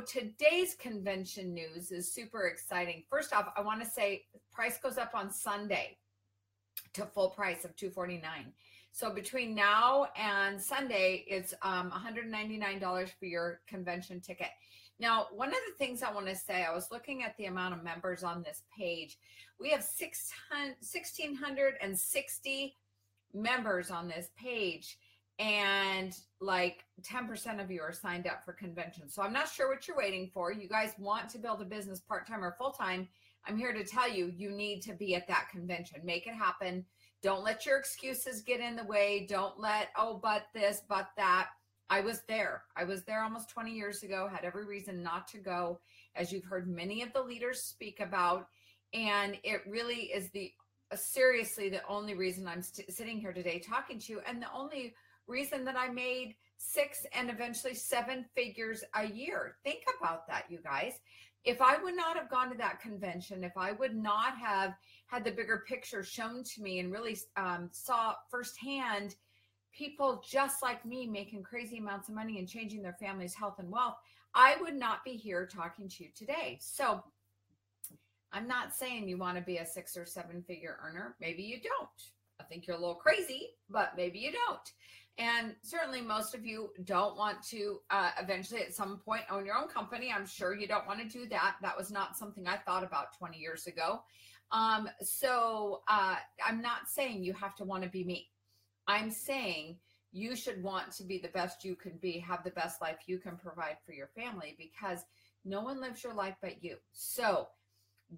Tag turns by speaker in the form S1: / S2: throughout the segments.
S1: today's convention news is super exciting. First off, I want to say price goes up on Sunday to full price of 249 so between now and sunday it's um, $199 for your convention ticket. Now one of the things i want to say i was looking at the amount of members on this page. We have 1660 members on this page and like 10% of you are signed up for convention so i'm not sure what you're waiting for you guys want to build a business part-time or full-time I'm here to tell you, you need to be at that convention. Make it happen. Don't let your excuses get in the way. Don't let, oh, but this, but that. I was there. I was there almost 20 years ago, had every reason not to go, as you've heard many of the leaders speak about. And it really is the seriously the only reason I'm st- sitting here today talking to you, and the only reason that I made six and eventually seven figures a year. Think about that, you guys if I would not have gone to that convention, if I would not have had the bigger picture shown to me and really um, saw firsthand people just like me making crazy amounts of money and changing their family's health and wealth, I would not be here talking to you today. So I'm not saying you want to be a six or seven figure earner. Maybe you don't. I think you're a little crazy, but maybe you don't. And certainly, most of you don't want to uh, eventually at some point own your own company. I'm sure you don't want to do that. That was not something I thought about 20 years ago. Um, so uh, I'm not saying you have to want to be me. I'm saying you should want to be the best you can be, have the best life you can provide for your family because no one lives your life but you. So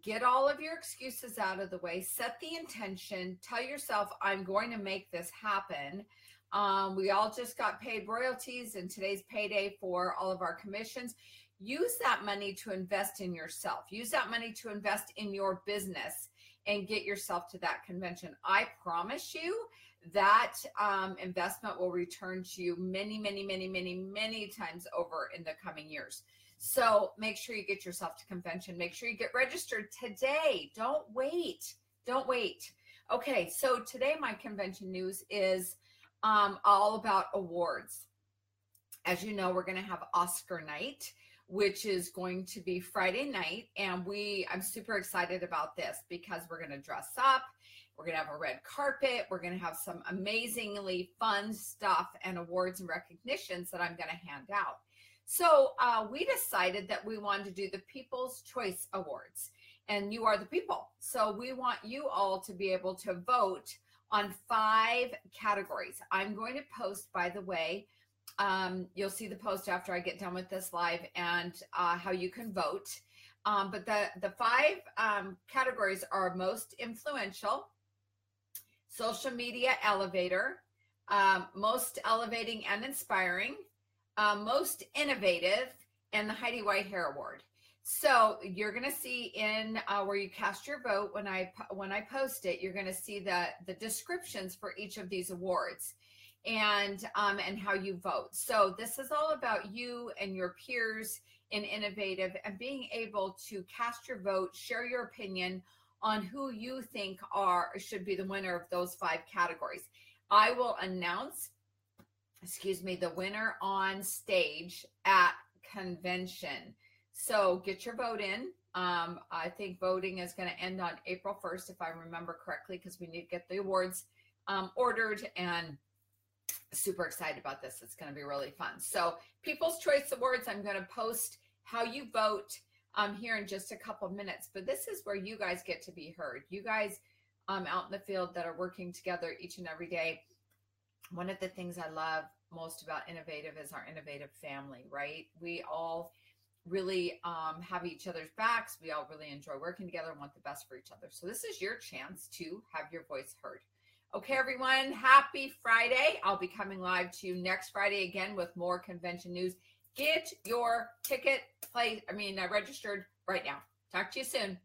S1: get all of your excuses out of the way, set the intention, tell yourself, I'm going to make this happen. Um, we all just got paid royalties and today's payday for all of our commissions. Use that money to invest in yourself. Use that money to invest in your business and get yourself to that convention. I promise you that um, investment will return to you many, many, many, many, many times over in the coming years. So make sure you get yourself to convention. Make sure you get registered today. Don't wait. Don't wait. Okay, so today my convention news is um, all about awards. As you know, we're going to have Oscar night, which is going to be Friday night. And we, I'm super excited about this because we're going to dress up. We're going to have a red carpet. We're going to have some amazingly fun stuff and awards and recognitions that I'm going to hand out. So uh, we decided that we wanted to do the People's Choice Awards, and you are the people. So we want you all to be able to vote on five categories. I'm going to post, by the way, um, you'll see the post after I get done with this live and uh, how you can vote. Um, but the, the five um, categories are most influential, social media elevator, um, most elevating and inspiring, uh, most innovative, and the Heidi White Hair Award. So you're going to see in uh, where you cast your vote when I when I post it, you're going to see the the descriptions for each of these awards and um, and how you vote. So this is all about you and your peers in innovative and being able to cast your vote, share your opinion on who you think are should be the winner of those five categories. I will announce, excuse me, the winner on stage at convention. So get your vote in. Um, I think voting is going to end on April 1st, if I remember correctly, because we need to get the awards um, ordered and super excited about this. It's going to be really fun. So, People's Choice Awards, I'm going to post how you vote um, here in just a couple minutes. But this is where you guys get to be heard. You guys um, out in the field that are working together each and every day. One of the things I love most about Innovative is our innovative family, right? We all really um, have each other's backs. We all really enjoy working together and want the best for each other. So this is your chance to have your voice heard. Okay, everyone, happy Friday. I'll be coming live to you next Friday again with more convention news. Get your ticket place, I mean, uh, registered right now. Talk to you soon.